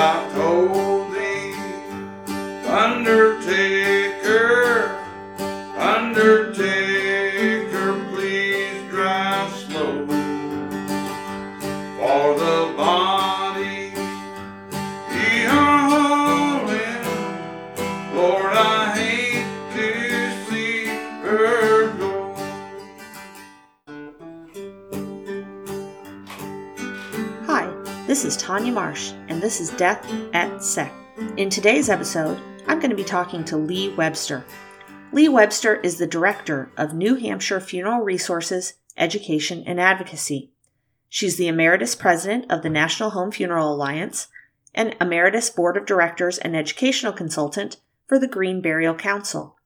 I told and this is Death Etc. In today's episode, I'm going to be talking to Lee Webster. Lee Webster is the director of New Hampshire Funeral Resources, Education, and Advocacy. She's the emeritus president of the National Home Funeral Alliance and emeritus board of directors and educational consultant for the Green Burial Council.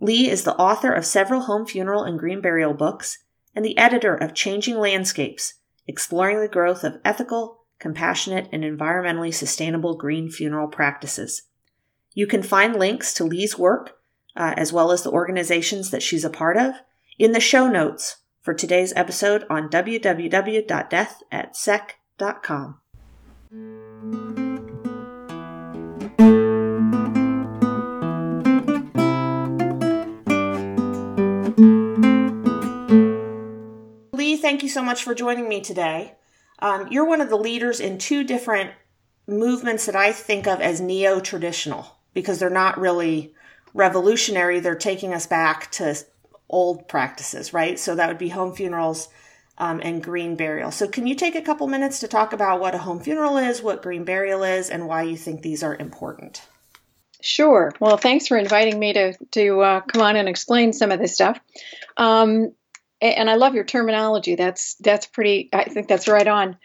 Lee is the author of several home funeral and green burial books and the editor of Changing Landscapes exploring the growth of ethical, compassionate, and environmentally sustainable green funeral practices. You can find links to Lee's work, uh, as well as the organizations that she's a part of, in the show notes for today's episode on www.deathetc.com. Lee, thank you so much for joining me today. Um, you're one of the leaders in two different movements that I think of as neo traditional because they're not really revolutionary. They're taking us back to old practices, right? So that would be home funerals um, and green burial. So, can you take a couple minutes to talk about what a home funeral is, what green burial is, and why you think these are important? Sure. Well, thanks for inviting me to to uh, come on and explain some of this stuff. Um, and I love your terminology. That's that's pretty. I think that's right on.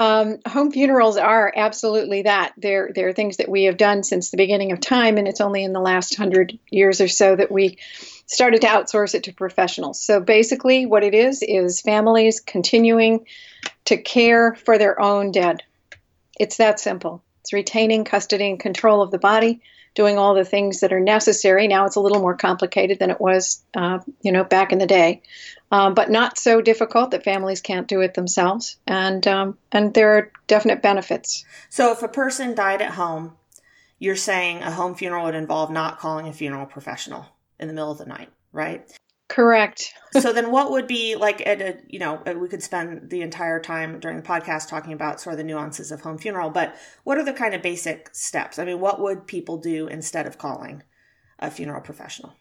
Um, home funerals are absolutely that. They're they're things that we have done since the beginning of time, and it's only in the last hundred years or so that we started to outsource it to professionals. So basically, what it is is families continuing to care for their own dead. It's that simple. It's retaining custody and control of the body, doing all the things that are necessary. Now it's a little more complicated than it was, uh, you know, back in the day, um, but not so difficult that families can't do it themselves. And um, and there are definite benefits. So, if a person died at home, you're saying a home funeral would involve not calling a funeral professional in the middle of the night, right? Correct. so then what would be like at a you know we could spend the entire time during the podcast talking about sort of the nuances of home funeral but what are the kind of basic steps i mean what would people do instead of calling a funeral professional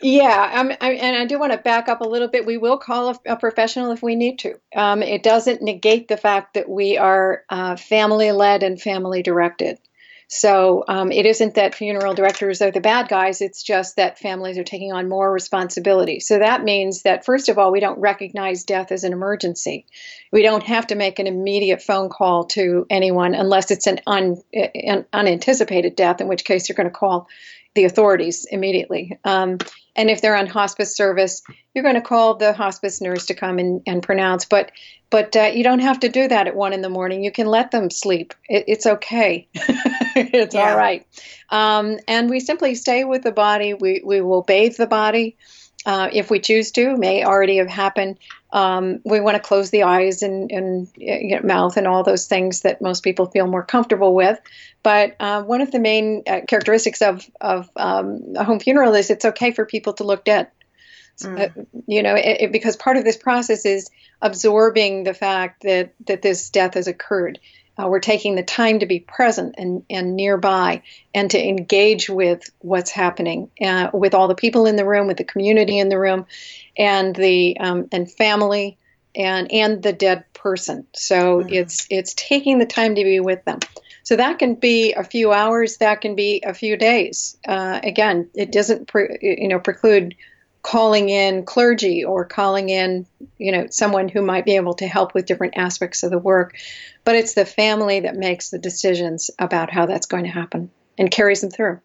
Yeah, um, I, and I do want to back up a little bit. We will call a, a professional if we need to. Um, it doesn't negate the fact that we are uh, family led and family directed. So um, it isn't that funeral directors are the bad guys, it's just that families are taking on more responsibility. So that means that, first of all, we don't recognize death as an emergency. We don't have to make an immediate phone call to anyone unless it's an, un, an unanticipated death, in which case you're going to call the authorities immediately. Um, and if they're on hospice service, you're going to call the hospice nurse to come and, and pronounce. But but uh, you don't have to do that at one in the morning. You can let them sleep. It, it's okay. it's Yeah. all right. Um, and we simply stay with the body. We we will bathe the body. Uh, if we choose to, may already have happened. Um, we want to close the eyes and, and you know, mouth and all those things that most people feel more comfortable with. But uh, one of the main uh, characteristics of, of um, a home funeral is it's okay for people to look dead. Mm. Uh, you know, it, it- because part of this process is absorbing the fact that, that this death has occurred. Uh, we're taking the time to be present and, and nearby and to engage with what's happening uh, with all the people in the room, with the community in the room, and the um, and family and and the dead person. So Mhm. it's it's taking the time to be with them. So that can be a few hours. That can be a few days. Uh, again, it doesn't pre- you know preclude calling in clergy or calling in you know someone who might be able to help with different aspects of the work. But it's the family that makes the decisions about how that's going to happen and carries them through.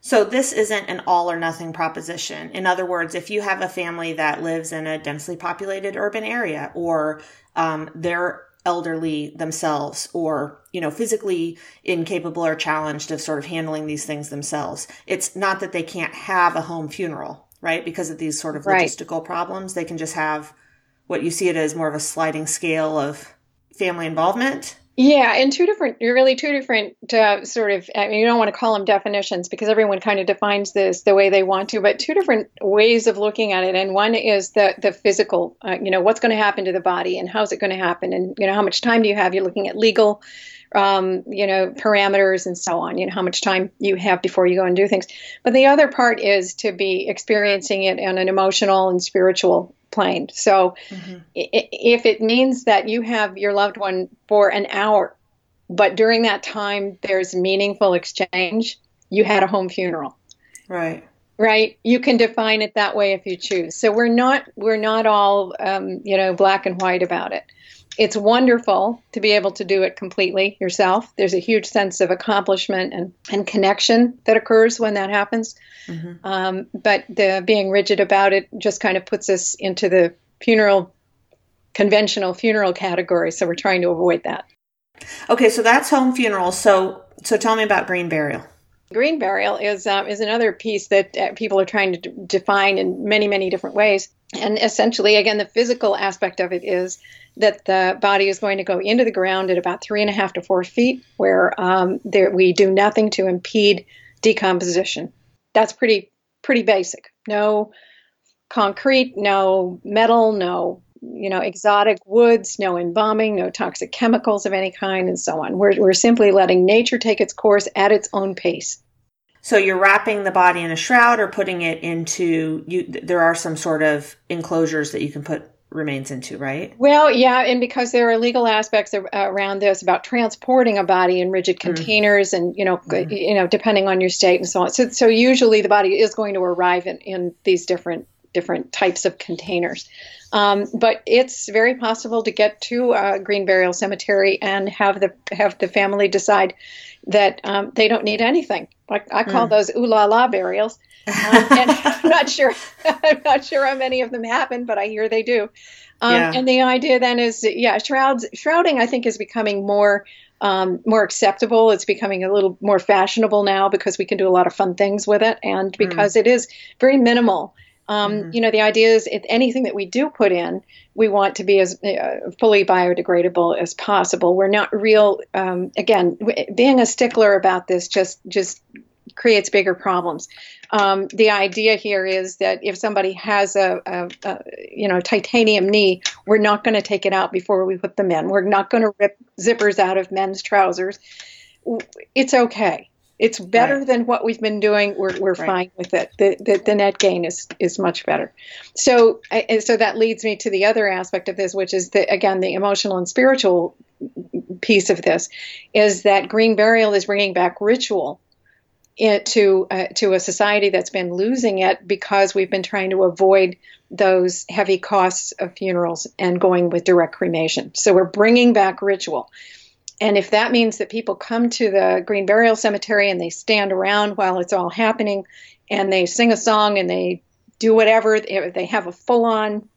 So this isn't an all or nothing proposition. In other words, if you have a family that lives in a densely populated urban area or um, they're elderly themselves or you know physically incapable or challenged of sort of handling these things themselves it's not that they can't have a home funeral right because of these sort of Right. logistical problems they can just have what you see it as more of a sliding scale of family involvement Yeah, and two different, really two different uh, sort of, I mean, you don't want to call them definitions because everyone kind of defines this the way they want to, but two different ways of looking at it. And one is the, the physical, uh, you know, what's going to happen to the body and how's it going to happen? And, you know, how much time do you have? You're looking at legal, um, you know, parameters and so on, you know, how much time you have before you go and do things. But the other part is to be experiencing it on an emotional and spiritual plane. So mm-hmm. if it means that you have your loved one for an hour, but during that time there's meaningful exchange, you had a home funeral. Right. Right. You can define it that way if you choose. So we're not we're not all um, you know black and white about it. It's wonderful to be able to do it completely yourself. There's a huge sense of accomplishment and, and connection that occurs when that happens. Mm-hmm. Um, but the being rigid about it just kind of puts us into the funeral, conventional funeral category. So we're trying to avoid that. Okay, so that's home funeral. So, so tell me about green burial. Green burial is um, is another piece that uh, people are trying to d- define in many many different ways. And essentially, again, the physical aspect of it is that the body is going to go into the ground at about three and a half to four feet, where um, there, we do nothing to impede decomposition that's pretty pretty basic. No concrete, no metal, no you know exotic woods, no embalming, no toxic chemicals of any kind, and so on. We're we're simply letting nature take its course at its own pace. So you're wrapping the body in a shroud or putting it into you. There are some sort of enclosures that you can put remains into, right? Well, yeah, and because there are legal aspects around this about transporting a body in rigid mm-hmm. containers, mm. and you know, mm. you know, depending on your state and so on. So, so usually the body is going to arrive in, in these different different types of containers. Um, but it's very possible to get to a green burial cemetery and have the have the family decide that um, they don't need anything. Like I call mm. those ooh la la burials. Um, and I'm not sure. I'm not sure how many of them happen, but I hear they do. Um, yeah. And the idea then is, yeah, shrouds. Shrouding, I think, is becoming more um, more acceptable. It's becoming a little more fashionable now because we can do a lot of fun things with it, and mm. because mm. it is very minimal. Um, mm-hmm. You know, the idea is if anything that we do put in, we want to be as uh, fully biodegradable as possible. We're not real. Um, again, w- being a stickler about this just just creates bigger problems. Um, the idea here is that if somebody has a, a, a you know titanium knee, we're not going to take it out before we put them in. We're not going to rip zippers out of men's trousers. It's okay. It's better right. than what we've been doing. We're, we're right. fine with it. The, the, the, net gain is, is much better. So, so that leads me to the other aspect of this, which is the, again, the emotional and spiritual piece of this is that green burial is bringing back ritual it to uh, to a society that's been losing it because we've been trying to avoid those heavy costs of funerals and going with direct cremation. So we're bringing back ritual. And if that means that people come to the Green Burial Cemetery and they stand around while it's all happening and they sing a song and they do whatever, they have a full on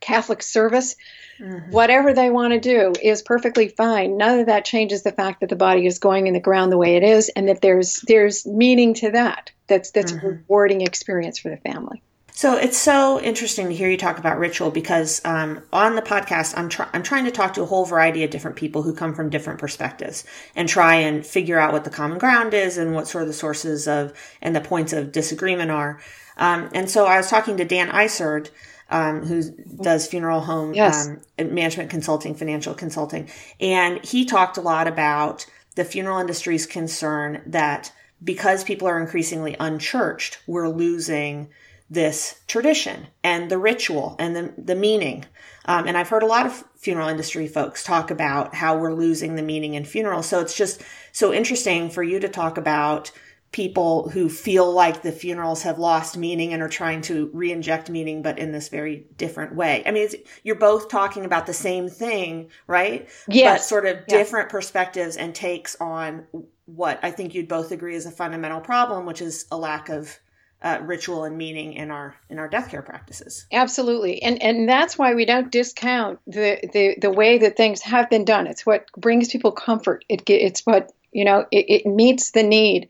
Catholic service, Mm-hmm. Whatever they want to do is perfectly fine. None of that changes the fact that the body is going in the ground the way it is, and that there's there's meaning to that. That's that's mm-hmm. a rewarding experience for the family. So it's so interesting to hear you talk about ritual because um, on the podcast, I'm, try- I'm trying to talk to a whole variety of different people who come from different perspectives and try and figure out what the common ground is and what sort of the sources of and the points of disagreement are. Um, and so I was talking to Dan Isard, um, who does funeral home yes. um, management consulting, financial consulting. And he talked a lot about the funeral industry's concern that because people are increasingly unchurched, we're losing this tradition and the ritual and the, the meaning. Um, and I've heard a lot of funeral industry folks talk about how we're losing the meaning in funerals. So it's just so interesting for you to talk about people who feel like the funerals have lost meaning and are trying to re-inject meaning but in this very different way i mean you're both talking about the same thing right yes but sort of different perspectives and takes on what i think you'd both agree is a fundamental problem which is a lack of uh, ritual and meaning in our in our death care practices. Absolutely. And and that's why we don't discount the the, the way that things have been done. It's what brings people comfort. It it's what you know it, it meets the need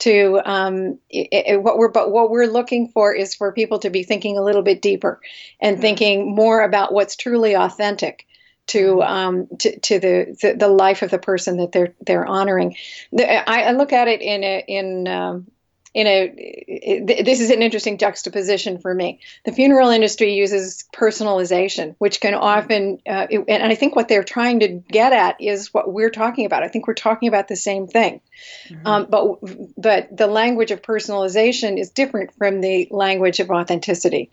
to um, it, it, what we're but what we're looking for is for people to be thinking a little bit deeper and mm-hmm. thinking more about what's truly authentic to um, to, to the, the, the life of the person that they're they're honoring. The, I, I, look at it in a in um, in a this is an interesting juxtaposition for me. The funeral industry uses personalization, which can often, uh, and I think what they're trying to get at is what we're talking about. I think we're talking about the same thing, mm-hmm. um, but but the language of personalization is different from the language of authenticity,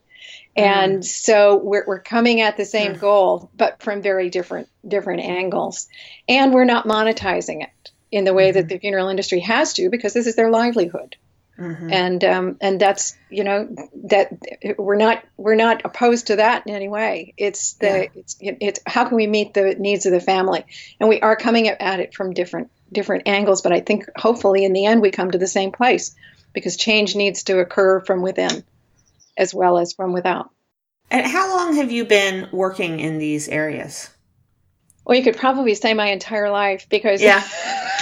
mm-hmm. and so we're we're coming at the same mm-hmm. goal, but from very different different angles, and we're not monetizing it in the way that mm-hmm. the funeral industry has to because this is their livelihood. Mm-hmm. And um, and that's you know that we're not we're not opposed to that in any way. It's the yeah. it's it's how can we meet the needs of the family, and we are coming at it from different different angles. But I think hopefully in the end we come to the same place because change needs to occur from within as well as from without. And how long have you been working in these areas? Well, you could probably say my entire life because yeah.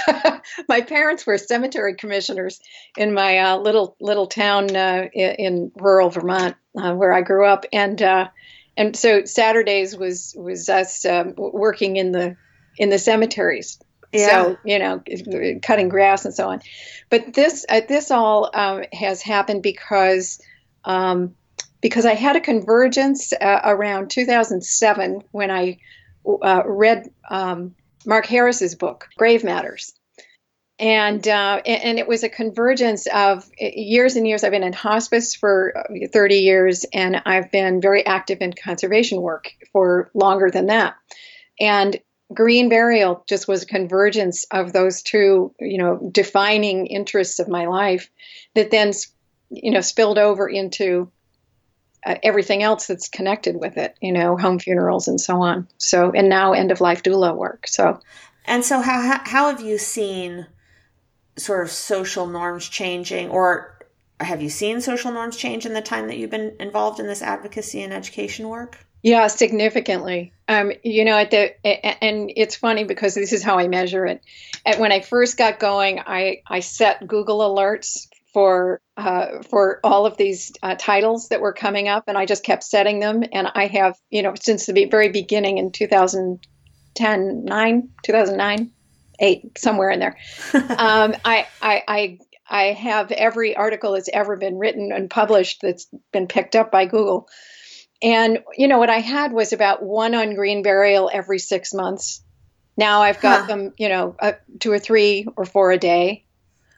my parents were cemetery commissioners in my uh, little little town uh, in, in, rural Vermont uh, where I grew up, and uh, and so Saturdays was was us um, working in the in the cemeteries. Yeah. So you know, cutting grass and so on. But this uh, this all um, has happened because. Um, because I had a convergence uh, around 2007 when I read um, Mark Harris's book, Grave Matters and uh, and it was a convergence of years and years. I've been in hospice for 30 years, and I've been very active in conservation work for longer than that. And green burial just was a convergence of those two, you know, defining interests of my life that then, you know, spilled over into uh, everything else that's connected with it, you know, home funerals and so on. So, and now end of life doula work. So, and so how how have you seen sort of social norms changing or have you seen social norms change in the time that you've been involved in this advocacy and education work? Yeah, significantly. Um, you know, at the and it's funny because this is how I measure it. At, when I first got going, I I set Google alerts for uh, for all of these uh, titles that were coming up, and I just kept setting them. And I have, you know, since the very beginning in 2010, nine, 2009, eight, somewhere in there. um, I, I, I, I have every article that's ever been written and published that's been picked up by Google. And, you know, what I had was about one on green burial every six months. Now I've got huh. them, you know, uh, two or three or four a day.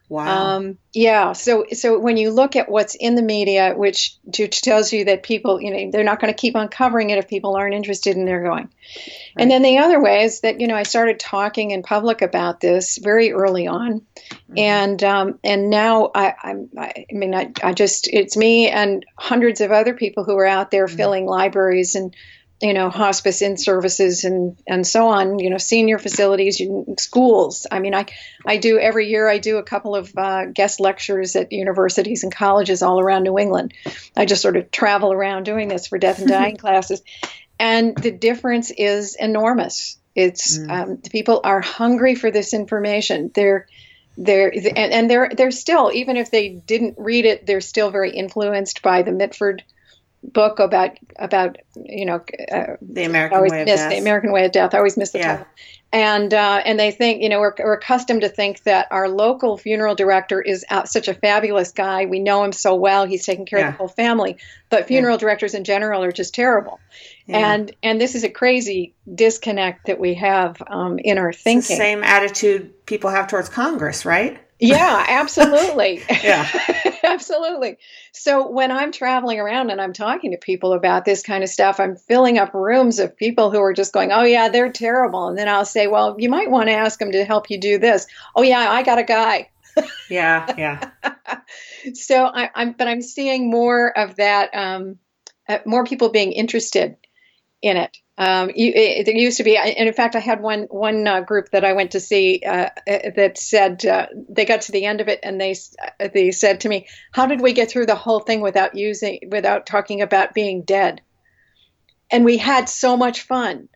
Wow. Um, yeah. So, so when you look at what's in the media, which, tells you that people, you know, they're not going to keep on covering it if people aren't interested in their going. Right. And then the other way is that you know I started talking in public about this very early on, mm-hmm. and um, and now I, I'm, I, I mean I, I just it's me and hundreds of other people who are out there mm-hmm. filling libraries and you know, hospice in services and, and so on, you know, senior facilities, schools. I mean, I, I do every year, I do a couple of uh, guest lectures at universities and colleges all around New England. I just sort of travel around doing this for death and dying classes. And the difference is enormous. It's mm. um, people are hungry for this information. They're, they're and, and they're they're still even if they didn't read it, they're still very influenced by the Mitford book about about you know uh, the American way of death. The American way of death. I always miss the yeah. title. And uh, and they think you know we're, we're accustomed to think that our local funeral director is out, such a fabulous guy. We know him so well. He's taking care yeah. of the whole family. But funeral yeah. directors in general are just terrible. And and this is a crazy disconnect that we have um, in our thinking. same attitude people have towards Congress, right? Yeah, absolutely. yeah. absolutely. So when I'm traveling around and I'm talking to people about this kind of stuff, I'm filling up rooms of people who are just going, "Oh yeah, they're terrible." And then I'll say, "Well, you might want to ask them to help you do this." "Oh yeah, I got a guy." yeah, yeah. so I, am but I'm seeing more of that. Um, uh, more people being interested in it. Um, you, it, there used to be, and in fact, I had one one uh, group that I went to see uh, uh, that said uh, they got to the end of it and they uh, they said to me, "How did we get through the whole thing without using without talking about being dead?" And we had so much fun.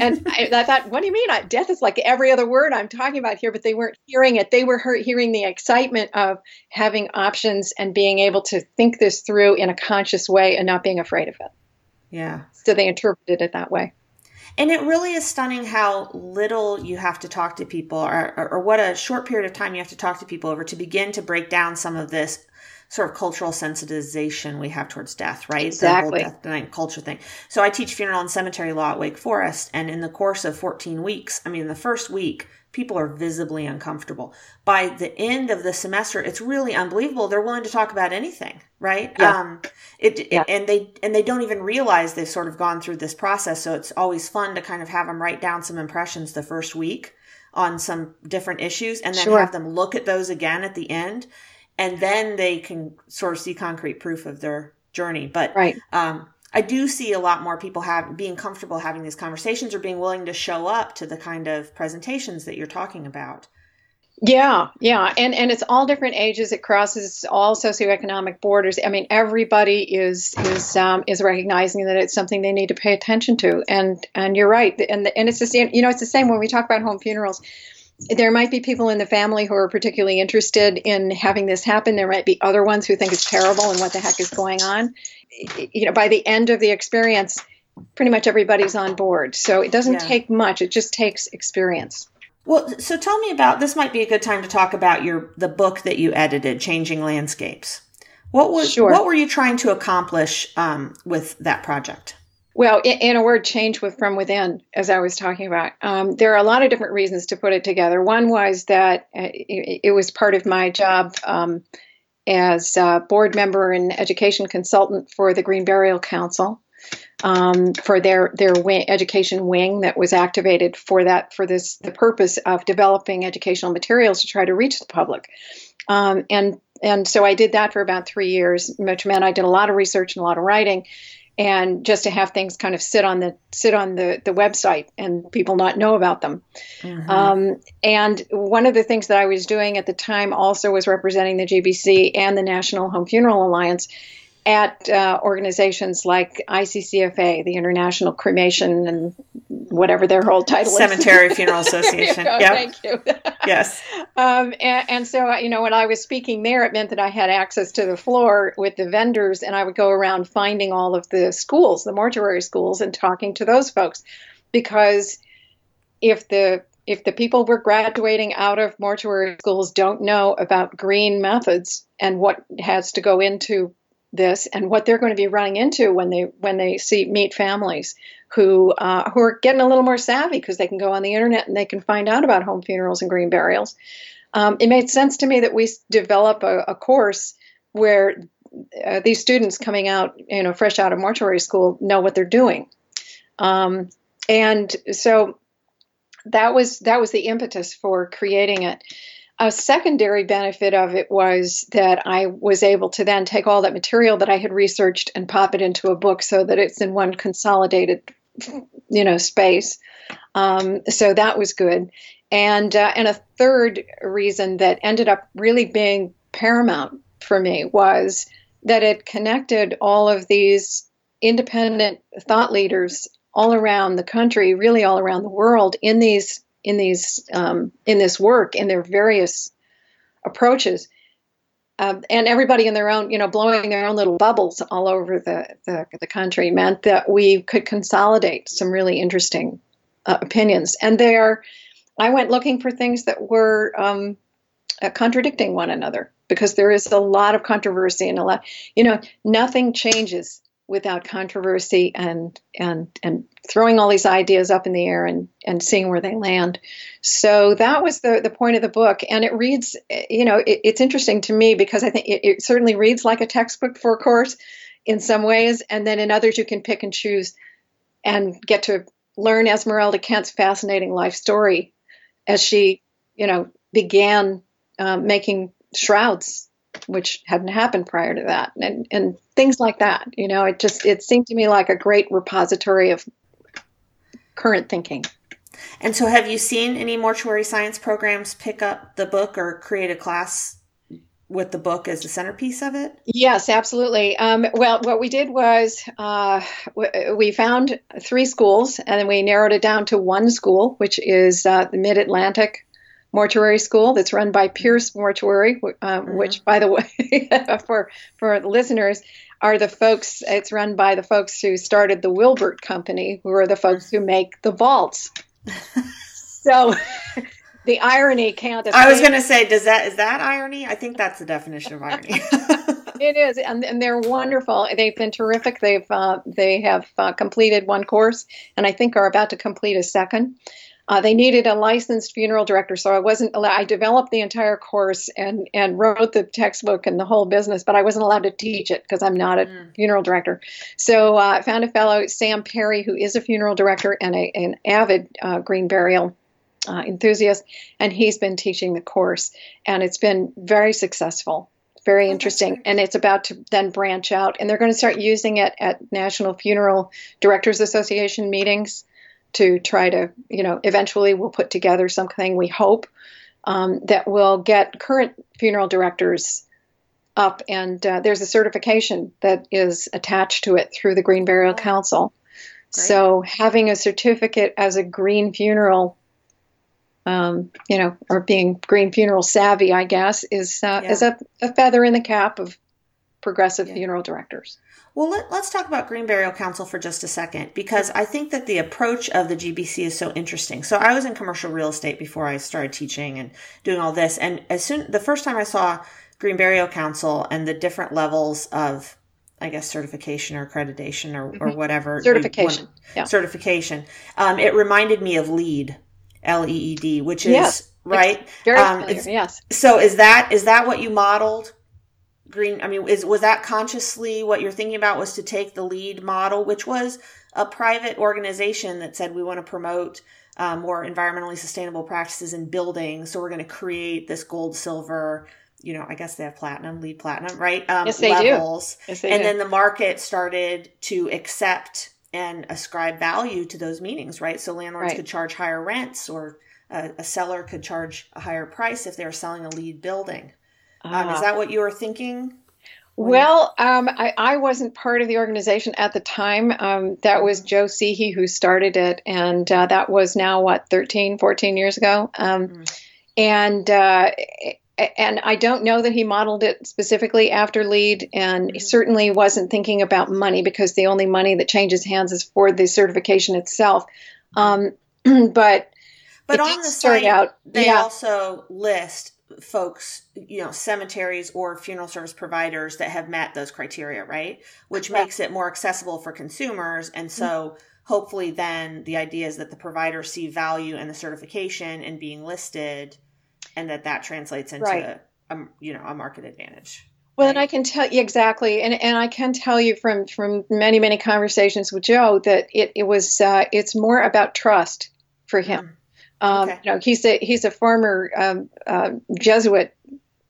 and I, I, thought, what do you mean? Death is like every other word I'm talking about here, but they weren't hearing it. They were hearing the excitement of having options and being able to think this through in a conscious way and not being afraid of it. Yeah. So they interpreted it that way. And it really is stunning how little you have to talk to people, or, or, or, what a short period of time you have to talk to people over to begin to break down some of this sort of cultural sensitization we have towards death, right? Exactly. The whole death culture thing. So I teach funeral and cemetery law at Wake Forest, and in the course of 14 weeks, I mean, the first week, people are visibly uncomfortable. By the end of the semester, it's really unbelievable. They're willing to talk about anything, right? Yeah. Um, it, yeah. and they and they don't even realize they've sort of gone through this process. So it's always fun to kind of have them write down some impressions the first week on some different issues, and then Sure. have them look at those again at the end, and then they can sort of see concrete proof of their journey. But Right. um, I do see a lot more people have being comfortable having these conversations or being willing to show up to the kind of presentations that you're talking about. Yeah, yeah, and and it's all different ages. It crosses all socioeconomic borders. I mean, everybody is is um, is recognizing that it's something they need to pay attention to. And and you're right. And and it's the same. You know, it's the same when we talk about home funerals. There might be people in the family who are particularly interested in having this happen. There might be other ones who think it's terrible and what the heck is going on. You know, by the end of the experience, pretty much everybody's on board. So it doesn't Yeah. take much. It just takes experience. Well, so tell me about this. Might be a good time to talk about your the book that you edited, "Changing Landscapes." What was Sure. what were you trying to accomplish um, with that project? Well, in, in a word, change with from within, as I was talking about. Um, there are a lot of different reasons to put it together. One was that uh, it, it was part of my job um, as a board member and education consultant for the Green Burial Council um, for their their wing, education wing that was activated for that for this the purpose of developing educational materials to try to reach the public. Um, and and so I did that for about three years, which meant I did a lot of research and a lot of writing and just to have things kind of sit on the sit on the the website and people not know about them. Mhm. Um, and one of the things that I was doing at the time also was representing the GBC and the National Home Funeral Alliance at uh, organizations like ICCFA, the International Cremation and whatever their whole title is. Cemetery Funeral is. There you Association. Thank you. Yes. Um, and, and so, you know, when I was speaking there, it meant that I had access to the floor with the vendors, and I would go around finding all of the schools, the mortuary schools, and talking to those folks, because if the if the people we're graduating out of mortuary schools don't know about green methods and what has to go into this and what they're going to be running into when they when they see meet families who uh, who are getting a little more savvy because they can go on the internet and they can find out about home funerals and green burials. Um, it made sense to me that we develop a, a course where uh, these students coming out, you know, fresh out of mortuary school, know what they're doing, um, and so that was that was the impetus for creating it. A secondary benefit of it was that I was able to then take all that material that I had researched and pop it into a book so that it's in one consolidated, you know, space. Um, so that was good. And uh, and a third reason that ended up really being paramount for me was that it connected all of these independent thought leaders all around the country, really all around the world, in these in these um, in this work in their various approaches, um, and everybody in their own, you know, blowing their own little bubbles all over the the, the country meant that we could consolidate some really interesting uh, opinions. And there, I went looking for things that were um, uh, contradicting one another because there is a lot of controversy and a lot, you know, nothing changes without controversy and and and throwing all these ideas up in the air and and seeing where they land. So that was the the point of the book, and it reads, you know, it, it's interesting to me because I think it, it certainly reads like a textbook for a course in some ways, and then in others you can pick and choose and get to learn Esmeralda Kent's fascinating life story as she, you know, began um, making shrouds, which hadn't happened prior to that, and and things like that. You know, it just it seemed to me like a great repository of current thinking. And so, have you seen any mortuary science programs pick up the book or create a class with the book as the centerpiece of it? Yes, absolutely. Um, well, what we did was uh, we found three schools, and then we narrowed it down to one school, which is uh, the Mid Atlantic mortuary school that's run by Pierce Mortuary, um, mm-hmm. which, by the way, for for listeners, are the folks. It's run by the folks who started the Wilbert Company, who are the folks who make the vaults. so. the irony can't. I was going to say, does that is that irony? I think that's the definition of irony. it is, and, and, they're wonderful. They've been terrific. They've uh, they have uh, completed one course, and I think are about to complete a second. Uh, they needed a licensed funeral director, so I wasn't allowed. I developed the entire course and and wrote the textbook and the whole business, but I wasn't allowed to teach it because I'm not a mm. funeral director. So uh, I found a fellow, Sam Perry, who is a funeral director and a, an avid uh, green burial uh, enthusiast, and he's been teaching the course, and it's been very successful very oh, interesting and it's about to then branch out and they're going to start using it at national funeral directors association meetings to try to, you know, eventually we'll put together something we hope um, that will get current funeral directors up. And uh, there's a certification that is attached to it through the Green Burial oh, Council. Great. So having a certificate as a green funeral, um, you know, or being green funeral savvy, I guess, is uh, yeah. is a, a, feather in the cap of progressive yeah. funeral directors. Well, let, us talk about Green Burial Council for just a second because I think that the approach of the GBC is so interesting. So I was in commercial real estate before I started teaching and doing all this, and as soon the first time I saw Green Burial Council and the different levels of I guess certification or accreditation or, or mm-hmm. whatever certification, yeah. certification. Um, it reminded me of LEED, L E E D, which is yes. right. Very um, yes. So is that is that what you modeled? Green i mean is was that consciously what you're thinking about was to take the LEED model which was a private organization that said we want to promote um, more environmentally sustainable practices in buildings so we're going to create this gold silver you know i guess they have platinum LEED platinum right um, yes, they levels do. Yes, they and do. then the market started to accept and ascribe value to those meetings right so landlords right. could charge higher rents or a, a seller could charge a higher price if they were selling a LEED building um, is ah. that what you were thinking? Well, um, I, I, wasn't part of the organization at the time. Um, that was Joe Sehee who started it, and uh, that was now what 13, 14 years ago. Um, mm. And uh, and I don't know that he modeled it specifically after LEED, and mm-hmm. certainly wasn't thinking about money because the only money that changes hands is for the certification itself. Um, but but on the site, out, they yeah. also list folks, you know, cemeteries or funeral service providers that have met those criteria, right? Which Correct. makes it more accessible for consumers. And so mm-hmm. hopefully then the idea is that the providers see value in the certification and being listed and that that translates into right. a, you know, a market advantage. Well, and I can tell you exactly, and, and I can tell you from from many many conversations with Joe that it it was uh, it's more about trust for him. Mm. Um, okay. You know, he's a he's a former um, uh, Jesuit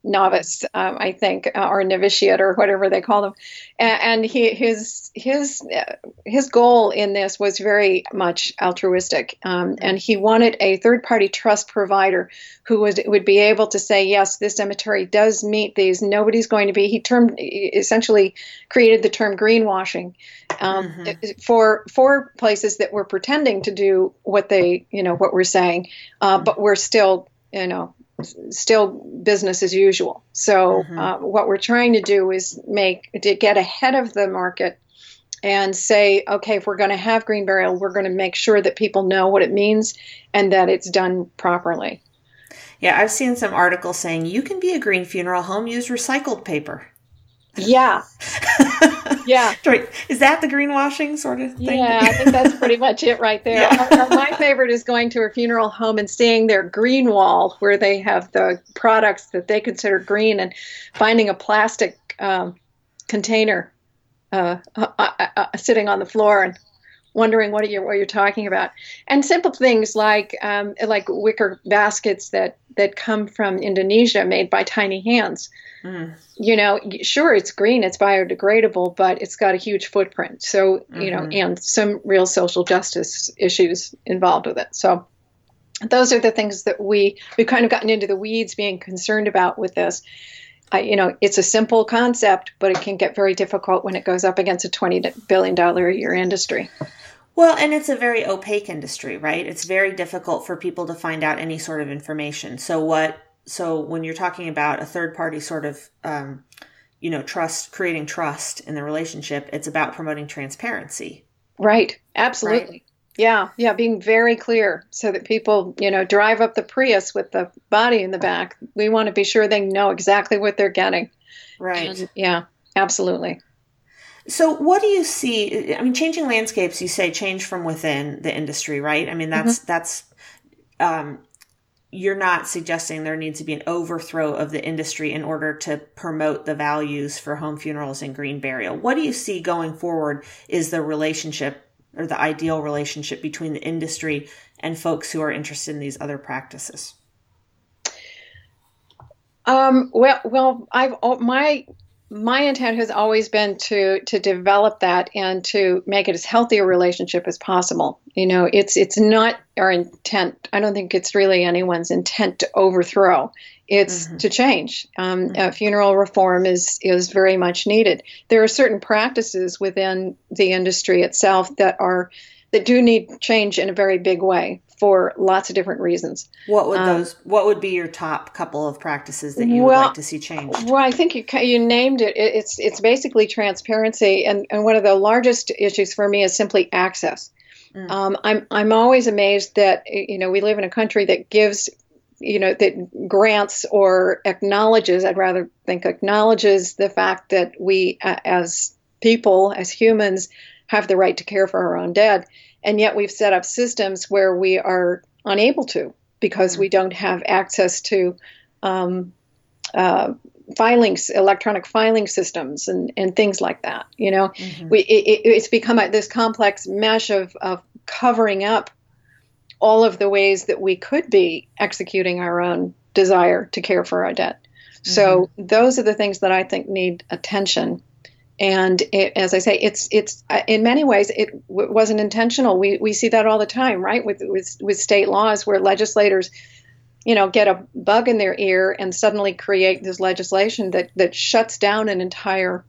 novice, um, I think, uh, or novitiate, or whatever they call them. And, and he his his uh, his goal in this was very much altruistic, um, and he wanted a third party trust provider who would would be able to say, yes, this cemetery does meet these. Nobody's going to be. He termed essentially created the term greenwashing um, mm-hmm. for for places that were pretending to do what they you know what we're saying, uh, but we're still you know still business as usual. So mm-hmm. uh, what we're trying to do is make to get ahead of the market and say, okay, if we're going to have green burial, we're going to make sure that people know what it means and that it's done properly. Yeah, I've seen some articles saying you can be a green funeral home use recycled paper. Yeah. yeah. Is that the greenwashing sort of thing? Yeah, I think that's pretty much it right there. Yeah. My favorite is going to a funeral home and seeing their green wall where they have the products that they consider green and finding a plastic um, container uh, uh, uh, uh sitting on the floor and wondering what you're what you're talking about. And simple things like um, like wicker baskets that that come from Indonesia, made by tiny hands. Mm. You know, sure, it's green, it's biodegradable, but it's got a huge footprint. So, mm-hmm. you know, mm-hmm. and some real social justice issues involved with it. So, those are the things that we we've kind of gotten into the weeds being concerned about with this. Uh, you know, it's a simple concept, but it can get very difficult when it goes up against a twenty billion dollar a year industry. Well, and it's a very opaque industry, right? It's very difficult for people to find out any sort of information. So what? So when you're talking about a third party sort of, um, you know, trust, creating trust in the relationship, it's about promoting transparency. Right. Absolutely. Right? Yeah, yeah, being very clear so that people, you know, drive up the Prius with the body in the back. We want to be sure they know exactly what they're getting. Right. And, yeah, absolutely. So, what do you see? I mean, changing landscapes. You say change from within the industry, right? I mean, that's mm-hmm. that's. Um, you're not suggesting there needs to be an overthrow of the industry in order to promote the values for home funerals and green burial. What do you see going forward? Is the relationship or the ideal relationship between the industry and folks who are interested in these other practices? Um, well, well, I've my my intent has always been to to develop that and to make it as healthy a relationship as possible. You know, it's it's not our intent. I don't think it's really anyone's intent to overthrow. It's mm-hmm. to change. Um, mm-hmm. funeral reform is is very much needed. There are certain practices within the industry itself that are that do need change in a very big way for lots of different reasons. What would um, those? What would be your top couple of practices that you well, would like to see changed? Well, I think you you named it. It's it's basically transparency, and and one of the largest issues for me is simply access. Mm. Um, I'm I'm always amazed that you know we live in a country that gives you know that grants or acknowledges. I'd rather think acknowledges the fact that we uh, as people as humans have the right to care for our own dead and yet we've set up systems where we are unable to because we don't have access to um, uh, filings, electronic filing systems, and, and things like that. You know, mm-hmm. we it, it's become a, this complex mesh of, of covering up all of the ways that we could be executing our own desire to care for our debt. Mm-hmm. So those are the things that I think need attention and it, as I say, it's it's uh, in many ways it w- wasn't intentional. We we see that all the time, right? With with with state laws where legislators, you know, get a bug in their ear and suddenly create this legislation that that shuts down an entire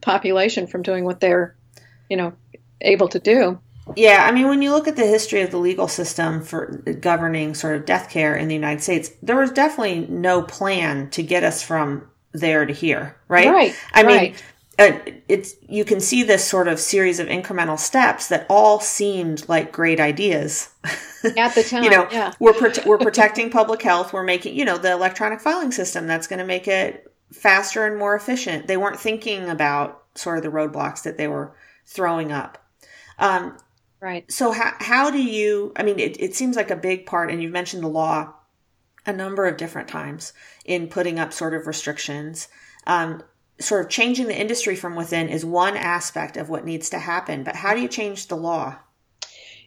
population from doing what they're, you know, able to do. Yeah, I mean, when you look at the history of the legal system for governing sort of death care in the United States, there was definitely no plan to get us from there to here, right? Right. I mean, right uh, it's you can see this sort of series of incremental steps that all seemed like great ideas at the time. you know, yeah. we're prote- we're protecting public health. We're making you know the electronic filing system that's going to make it faster and more efficient. They weren't thinking about sort of the roadblocks that they were throwing up. Um, right. So how how do you? I mean, it, it seems like a big part, and you've mentioned the law a number of different times in putting up sort of restrictions. Um, sort of changing the industry from within is one aspect of what needs to happen, but how do you change the law?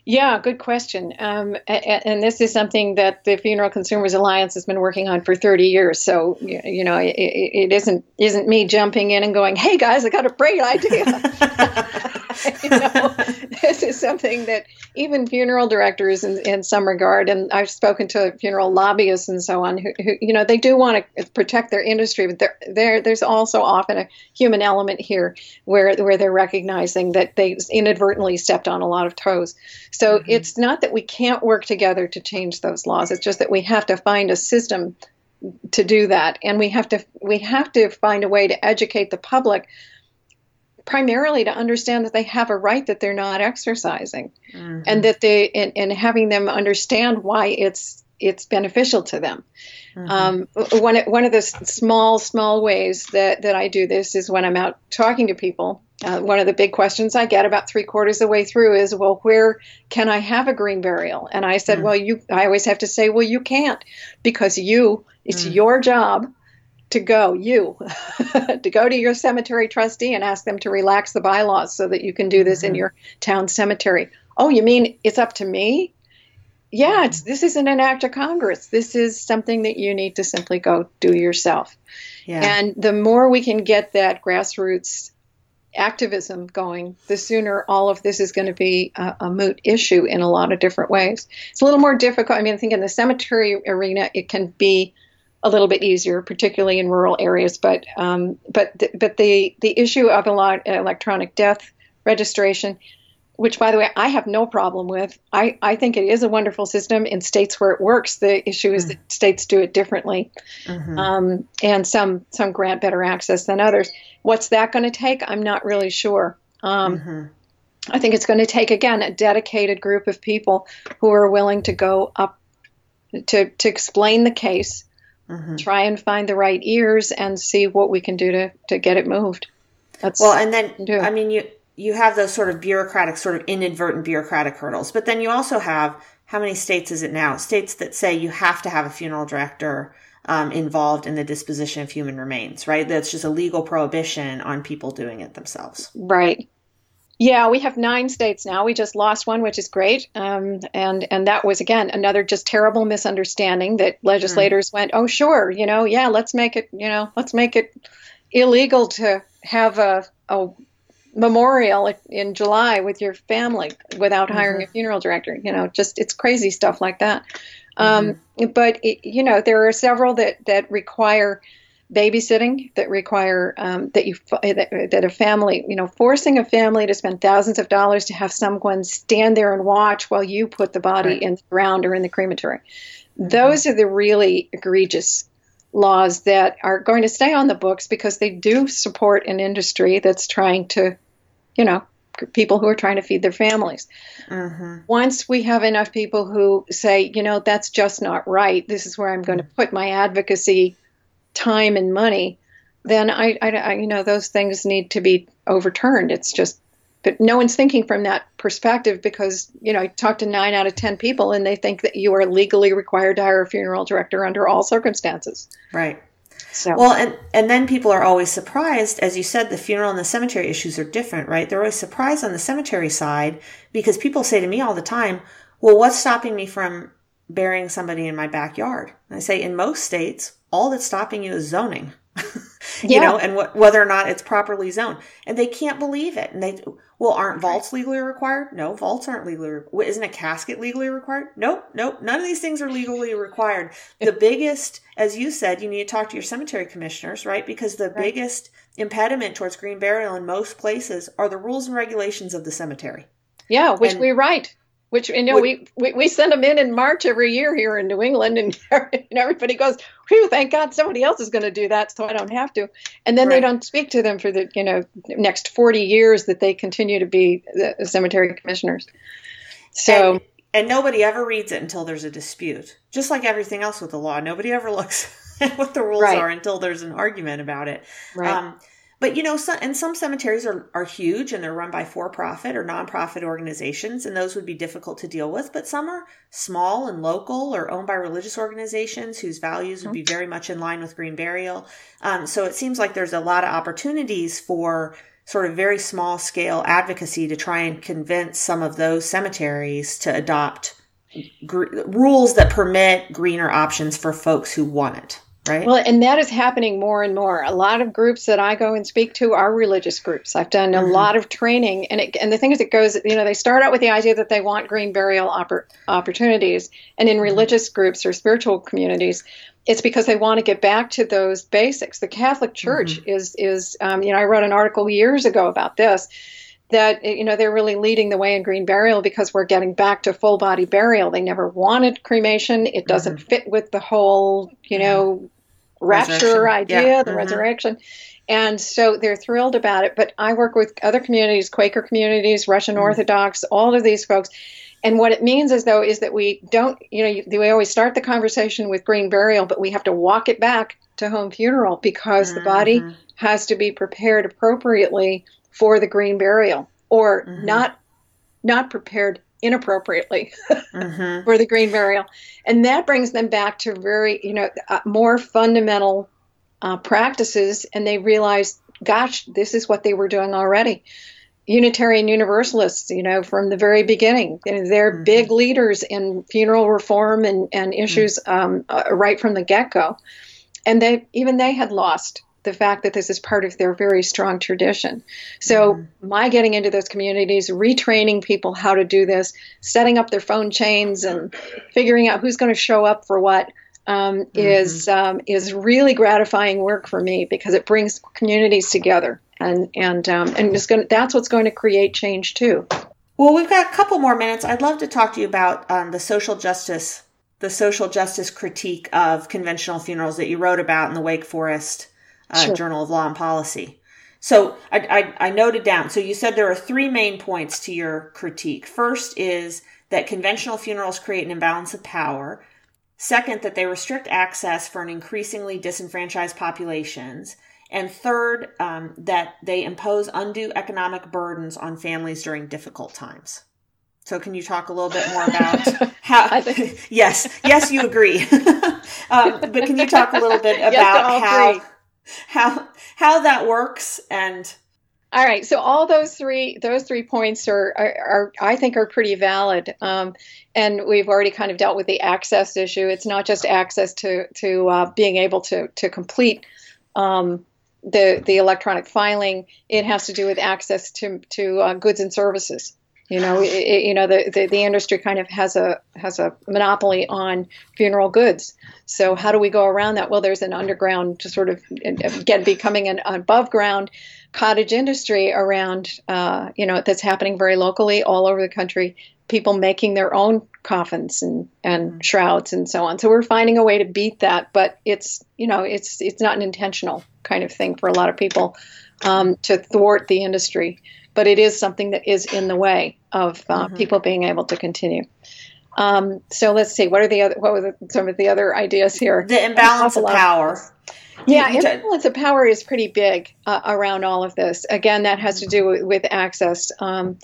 Yeah, good question. Um, and this is something that the Funeral Consumers Alliance has been working on for 30 years. So you know, it, it isn't isn't me jumping in and going, "Hey guys, I got a great idea." you know, this is something that even funeral directors, in, in some regard, and I've spoken to funeral lobbyists and so on, who, who you know, they do want to protect their industry, but there, there, there's also often a human element here where where they're recognizing that they inadvertently stepped on a lot of toes. So mm-hmm. it's not that we can't work together to change those laws. It's just that we have to find a system to do that and we have to we have to find a way to educate the public primarily to understand that they have a right that they're not exercising mm-hmm. and that they and, and, having them understand why it's it's beneficial to them mm-hmm. um, one, one of the small small ways that, that i do this is when i'm out talking to people uh, one of the big questions i get about three quarters of the way through is well where can i have a green burial and i said mm-hmm. well you i always have to say well you can't because you it's mm. your job to go, you, to go to your cemetery trustee and ask them to relax the bylaws so that you can do this mm-hmm. in your town cemetery. Oh, you mean it's up to me? Yeah, it's, this isn't an act of Congress. This is something that you need to simply go do yourself. Yeah. And the more we can get that grassroots activism going, the sooner all of this is going to be a, a, moot issue in a lot of different ways. It's a little more difficult. I mean, I think in the cemetery arena, it can be a little bit easier, particularly in rural areas. But um, but the, but the the issue of a lot electronic death registration, which by the way I have no problem with. I, I think it is a wonderful system in states where it works. The issue is that states do it differently, Mhm. um, and some some grant better access than others. What's that going to take? I'm not really sure. Um, Mhm. I think it's going to take again a dedicated group of people who are willing to go up to to explain the case, Mhm. try and find the right ears, and see what we can do to to get it moved. That's Well, and then do. I mean you you have those sort of bureaucratic, sort of inadvertent bureaucratic hurdles, but then you also have how many states is it now? States that say you have to have a funeral director um, involved in the disposition of human remains, right? That's just a legal prohibition on people doing it themselves. Right. Yeah, we have nine states now. We just lost one, which is great, um, and and that was again another just terrible misunderstanding that legislators went, oh sure, you know, yeah, let's make it, you know, let's make it illegal to have a, a memorial in July with your family without hiring a funeral director. You know, just it's crazy stuff like that. Um, but it, you know, there are several that that require babysitting that require um, that you that, that a family you know forcing a family to spend thousands of dollars to have someone stand there and watch while you put the body Right. in the ground or in the crematory. Those are the really egregious laws that are going to stay on the books because they do support an industry that's trying to you know people who are trying to feed their families. Hmm once we have enough people who say, you know, that's just not right, this is where I'm going to put my advocacy time and money, then I, I, I- you know, those things need to be overturned. It's just, but no one's thinking from that perspective because, you know, I talk to nine out of 10 people and they think that you are legally required to hire a funeral director under all circumstances. Right. So, Well, and and then people are always surprised, as you said, the funeral and the cemetery issues are different, right? They're always surprised on the cemetery side because people say to me all the time, "Well, what's stopping me from burying somebody in my backyard?" And I say, in most states, all that's stopping you is zoning. you Yeah. know, and wh- whether or not it's properly zoned, and they can't believe it. And they, well, aren't vaults legally required? No, vaults aren't legally. Re- isn't a casket legally required? Nope, nope. None of these things are legally required. The biggest, as you said, you need to talk to your cemetery commissioners, right? Because the biggest impediment towards green burial in most places are the rules and regulations of the cemetery. yeah, which and- we write. Which you know we, we we send them in in March every year here in New England, and, and everybody goes, "Whew, thank God somebody else is going to do that, so I don't have to." And then they don't speak to them for the you know next forty years that they continue to be the cemetery commissioners. So and, and nobody ever reads it until there's a dispute. Just like everything else with the law, nobody ever looks at what the rules Right. are until there's an argument about it. right, Um, but you know, some, and some cemeteries are, are huge and they're run by for-profit or nonprofit organizations, and those would be difficult to deal with. But some are small and local or owned by religious organizations whose values would be very much in line with green burial. Um, so it seems like there's a lot of opportunities for sort of very small scale advocacy to try and convince some of those cemeteries to adopt gr- rules that permit greener options for folks who want it. Right. Well, and that is happening more and more. A lot of groups that I go and speak to are religious groups. I've done a Mhm. lot of training, and it, and the thing is, it goes. You know, they start out with the idea that they want green burial oppor- opportunities, and in religious groups or spiritual communities, it's because they want to get back to those basics. The Catholic Church is is um, you know I wrote an article years ago about this that you know they're really leading the way in green burial because we're getting back to full body burial. They never wanted cremation. It doesn't fit with the whole you know rapture idea, Yeah. the Mhm. resurrection. And so they're thrilled about it. But I work with other communities, Quaker communities, Russian Orthodox, all of these folks. And what it means is, though, is that we don't, you know, you- we always start the conversation with green burial, but we have to walk it back to home funeral because the body Mhm. has to be prepared appropriately for the green burial, or Mhm. not not prepared inappropriately Mhm. for the green burial. And that brings them back to very, you know, uh, more fundamental uh, practices. And they realize, gosh, this is what they were doing already. Unitarian Universalists, you know, from the very beginning, you know, they're Mhm. big leaders in funeral reform and, and issues um, uh, right from the get go. And they even they had lost the fact that this is part of their very strong tradition. So my getting into those communities, retraining people how to do this, setting up their phone chains, and figuring out who's going to show up for what um, is um, is really gratifying work for me because it brings communities together, and and um, and it's going that's what's going to create change too. Well, we've got a couple more minutes. I'd love to talk to you about um, the social justice, the social justice critique of conventional funerals that you wrote about in the Wake Forest uh, Sure. Journal of Law and Policy. So I, I, I noted down. So you said there are three main points to your critique. First is that conventional funerals create an imbalance of power. Second, that they restrict access for an increasingly disenfranchised populations. And third, um, that they impose undue economic burdens on families during difficult times. So, can you talk a little bit more about how? Yes, yes, you agree. um, but can you talk a little bit about all how. How how that works and All right, so all those three those three points are are, are I think are pretty valid, um, and we've already kind of dealt with the access issue. It's not just access to to uh, being able to to complete um, the the electronic filing. It has to do with access to to uh, goods and services. You know, it, you know the, the the industry kind of has a has a monopoly on funeral goods. So how do we go around that? Well, there's an underground, to sort of again becoming an above ground cottage industry around, uh, you know, that's happening very locally all over the country. People making their own coffins and, and shrouds and so on. So we're finding a way to beat that, but it's you know it's it's not an intentional kind of thing for a lot of people um, to thwart the industry, but it is something that is in the way of uh, people being able to continue. Um, so let's see. What are the other? What were the, some of the other ideas here? the imbalance of power. Yeah, You- you- imbalance of power is pretty big uh, around all of this. Again, that has to do with, with access, um,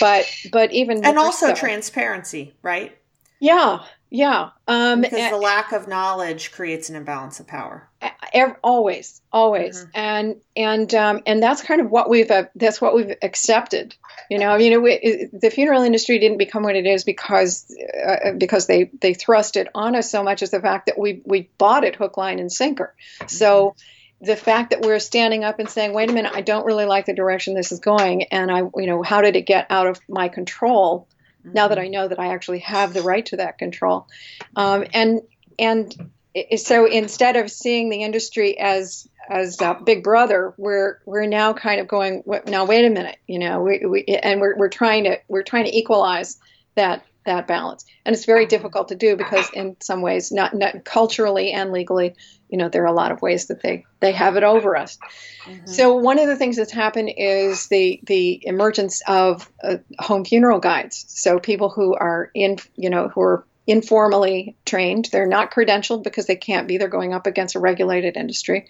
but but even and also so- transparency, right? Yeah, yeah. Um, Because and- the lack of knowledge creates an imbalance of power. ev- always, always, Mhm. and and um, and that's kind of what we've uh, that's what we've accepted. You know, you know, we, the funeral industry didn't become what it is because uh, because they they thrust it on us so much as the fact that we we bought it hook, line, and sinker. So the fact that we're standing up and saying, "Wait a minute, I don't really like the direction this is going," and I, you know, how did it get out of my control? Now that I know that I actually have the right to that control, um, and and so instead of seeing the industry as as uh, big brother, we're we're now kind of going. Now wait a minute, you know, we, we and we're we're trying to we're trying to equalize that that balance, and it's very difficult to do because in some ways, not, not culturally and legally, you know, there are a lot of ways that they they have it over us. Mhm. So one of the things that's happened is the the emergence of uh, home funeral guides. So people who are in, you know, who are informally trained. They're not credentialed because they can't be. They're going up against a regulated industry,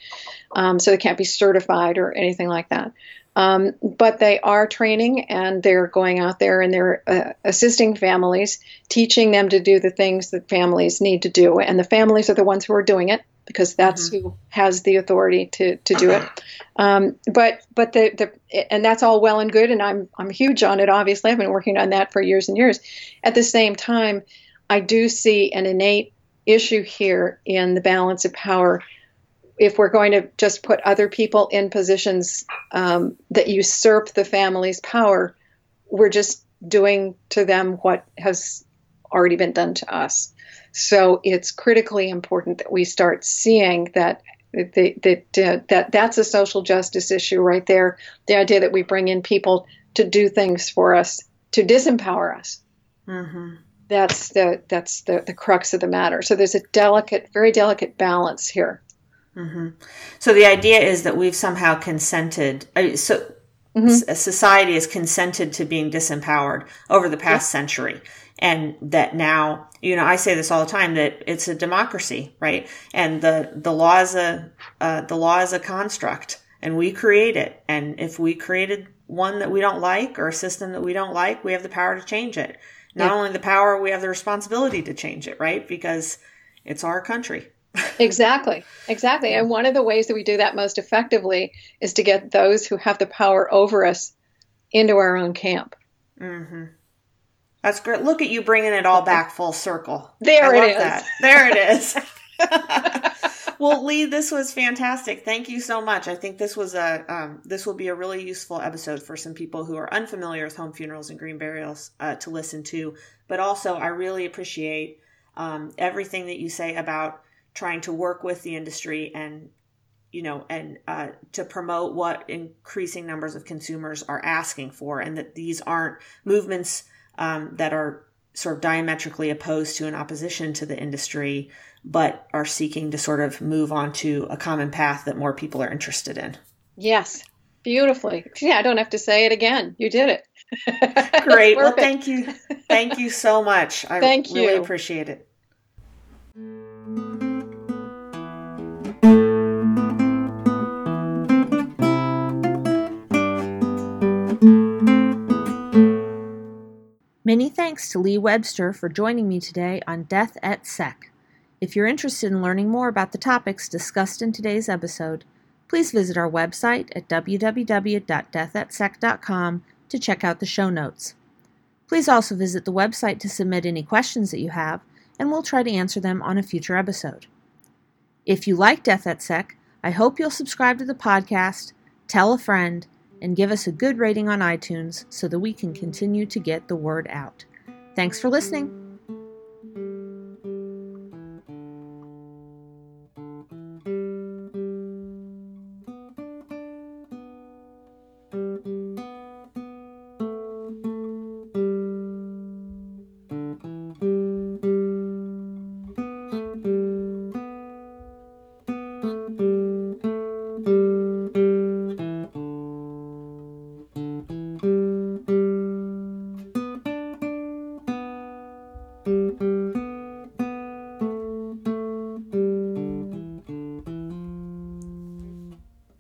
um, so they can't be certified or anything like that. Um, but they are training and they're going out there and they're uh, assisting families, teaching them to do the things that families need to do. And the families are the ones who are doing it because that's who has the authority to, to do it. Um, but but the, the and that's all well and good, and I'm I'm huge on it. Obviously, I've been working on that for years and years. At the same time, I do see an innate issue here in the balance of power. If we're going to just put other people in positions um, that usurp the family's power, we're just doing to them what has already been done to us. So it's critically important that we start seeing that that that, that that's a social justice issue right there. The idea that we bring in people to do things for us, to disempower us. Mhm. That's the that's the, the crux of the matter. So there's a delicate, very delicate balance here. hmm So the idea is that we've somehow consented. uh, So Mhm. s- society has consented to being disempowered over the past century, and that now, you know, I say this all the time that it's a democracy, right? And the the law is a uh, the law is a construct, and we create it. And if we created one that we don't like or a system that we don't like, we have the power to change it. Not Yeah. only the power, we have the responsibility to change it, right? Because it's our country. Exactly, exactly. And one of the ways that we do that most effectively is to get those who have the power over us into our own camp. Mm-hmm. That's great. Look at you bringing it all back full circle. There I it is. That. There it is. well, Lee, this was fantastic. Thank you so much. I think this was a um, this will be a really useful episode for some people who are unfamiliar with home funerals and green burials uh, to listen to. But also, I really appreciate um, everything that you say about trying to work with the industry and you know, and uh, to promote what increasing numbers of consumers are asking for, and that these aren't movements um, that are sort of diametrically opposed to an opposition to the industry, but are seeking to sort of move on to a common path that more people are interested in. Yes, beautifully. Yeah, I don't have to say it again. You did it. Great. well, thank you. Thank you so much. I thank really you. appreciate it. Many thanks to Lee Webster for joining me today on Death Etc. If you're interested in learning more about the topics discussed in today's episode, please visit our website at www.deathetc.com to check out the show notes. Please also visit the website to submit any questions that you have, and we'll try to answer them on a future episode. If you like Death Etc, I hope you'll subscribe to the podcast, tell a friend, and give us a good rating on iTunes so that we can continue to get the word out. Thanks for listening.